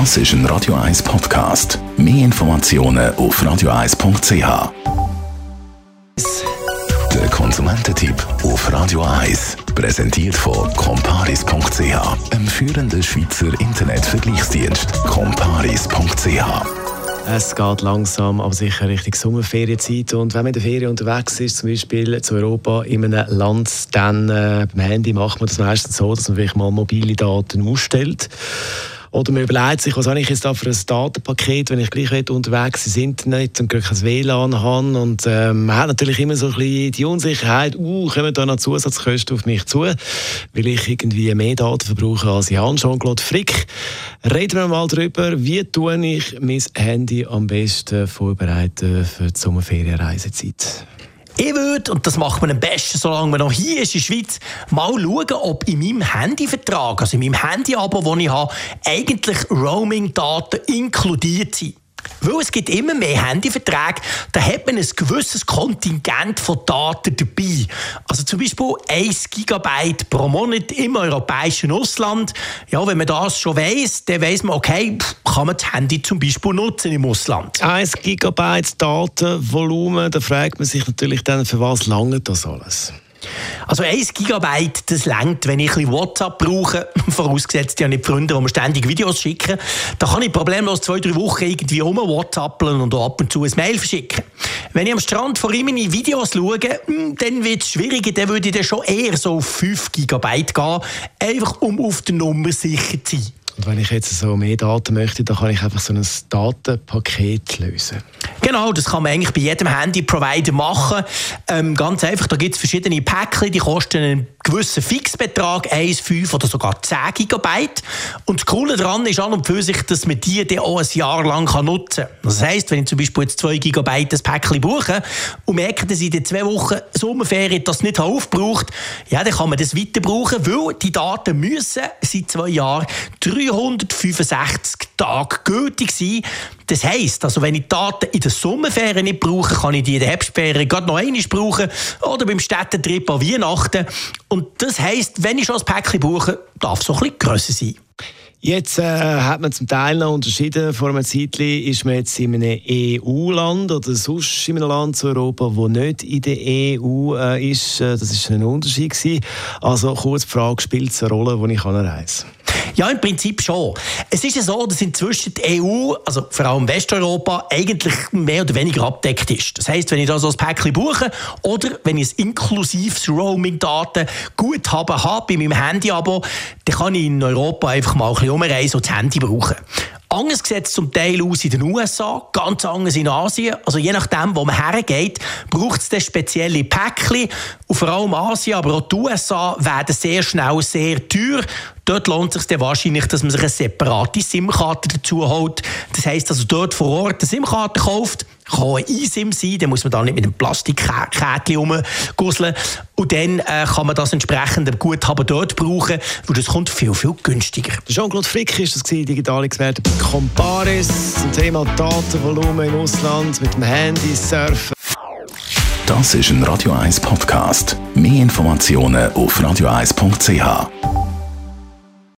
Das ist ein Radio 1 Podcast. Mehr Informationen auf radio1.ch. Der Konsumententipp auf Radio 1 präsentiert von comparis.ch, einem führenden Schweizer Internetvergleichsdienst. comparis.ch es geht langsam, aber sicher Richtung Sommerferienzeit. Und wenn man in der Ferien unterwegs ist, zum Beispiel zu Europa in einem Land, dann äh, beim Handy macht man das meistens so, dass man vielleicht mal mobile Daten ausstellt. Oder man überlegt sich, was habe ich jetzt da für ein Datenpaket, wenn ich gleich unterwegs ins Internet und kein WLAN habe. Und ähm, man hat natürlich immer so ein bisschen die Unsicherheit, uh, kommen da noch Zusatzkosten auf mich zu, weil ich irgendwie mehr Daten verbrauche als Jan Jean-Claude Frick. Reden wir mal darüber, wie tue ich mein Handy am besten vorbereiten für die Sommerferienreisezeit. Ich würde, und das macht man am besten, solange man noch hier ist in der Schweiz, mal schauen, ob in meinem Handyvertrag, also in meinem Handy-Abo, das ich habe, eigentlich Roaming-Daten inkludiert sind. Weil es gibt immer mehr Handyverträge, da hat man ein gewisses Kontingent von Daten dabei. Also zum Beispiel 1 GB pro Monat im europäischen Ausland. Ja, wenn man das schon weiss, dann weiss man, okay, kann man das Handy zum Beispiel nutzen im Ausland. 1 GB Datenvolumen, da fragt man sich natürlich dann, für was lange das alles? Also 1 Gigabyte, das längt, wenn ich ein WhatsApp brauche, vorausgesetzt ja nicht Freunde, die mir ständig Videos schicken, da kann ich problemlos zwei, drei Wochen irgendwie um WhatsAppeln und ab und zu ein Mail verschicken. Wenn ich am Strand vor ihm meine Videos schaue, hm, dann wird es schwieriger, dann würde ich dann schon eher so auf 5 Gigabyte gehen, einfach um auf der Nummer sicher zu sein. Und wenn ich jetzt so mehr Daten möchte, dann kann ich einfach so ein Datenpaket lösen. Genau, das kann man eigentlich bei jedem Handy-Provider machen. Ähm, ganz einfach, da gibt es verschiedene Päckchen, die kosten einen gewissen Fixbetrag, 1, 5 oder sogar 10 GB. Und das Coole daran ist an und für sich, dass man die dann auch ein Jahr lang nutzen kann. Das heisst, wenn ich zum Beispiel jetzt 2 GB das Päckchen buche und merke, dass ich in zwei Wochen Sommerferien das nicht aufbraucht, ja, dann kann man das weiter brauchen, weil die Daten müssen seit zwei Jahren 365 Tage gültig sein. Das heisst, also wenn ich Daten in der Sommerferien nicht brauche, kann ich die in der Herbstferien gerade noch einmal brauchen oder beim Städtetrip an Weihnachten. Und das heisst, wenn ich schon ein Päckchen buche, darf es so ein bisschen grösser sein. Jetzt äh, hat man zum Teil noch unterschieden. Vor einem Zeitchen ist man jetzt in einem EU-Land oder sonst in einem Land zu Europa, das nicht in der EU äh, ist. Äh, das war ein Unterschied gewesen. Also kurz die Frage, spielt es eine Rolle, wo ich kann? Ja, im Prinzip schon. Es ist ja so, dass inzwischen die EU, also vor allem Westeuropa, eigentlich mehr oder weniger abdeckt ist. Das heisst, wenn ich da so ein Päckchen buche oder wenn ich ein inklusives Roaming-Daten Guthaben habe bei meinem Handy-Abo, dann kann ich in Europa einfach mal ein bisschen umreisen und das Handy brauchen. Anders sieht es zum Teil aus in den USA, ganz anders in Asien. Also je nachdem, wo man hergeht, braucht es spezielle Päckchen. Und vor allem Asien, aber auch die USA werden sehr schnell sehr teuer. Dort lohnt es sich wahrscheinlich, dass man sich eine separate SIM-Karte dazu holt. Das heisst, also dort vor Ort eine SIM-Karte kauft, kann ein eSIM sein, dann muss man da nicht mit einem Plastikkärtchen rumgusseln. Und dann äh, kann man das entsprechende Guthaben dort brauchen, weil das kommt viel, viel günstiger. Jean-Claude Frick ist das digitale Experte bei Comparis zum Thema Datenvolumen im Ausland mit dem Handy, Surfen. Das ist ein Radio 1 Podcast. Mehr Informationen auf radio1.ch.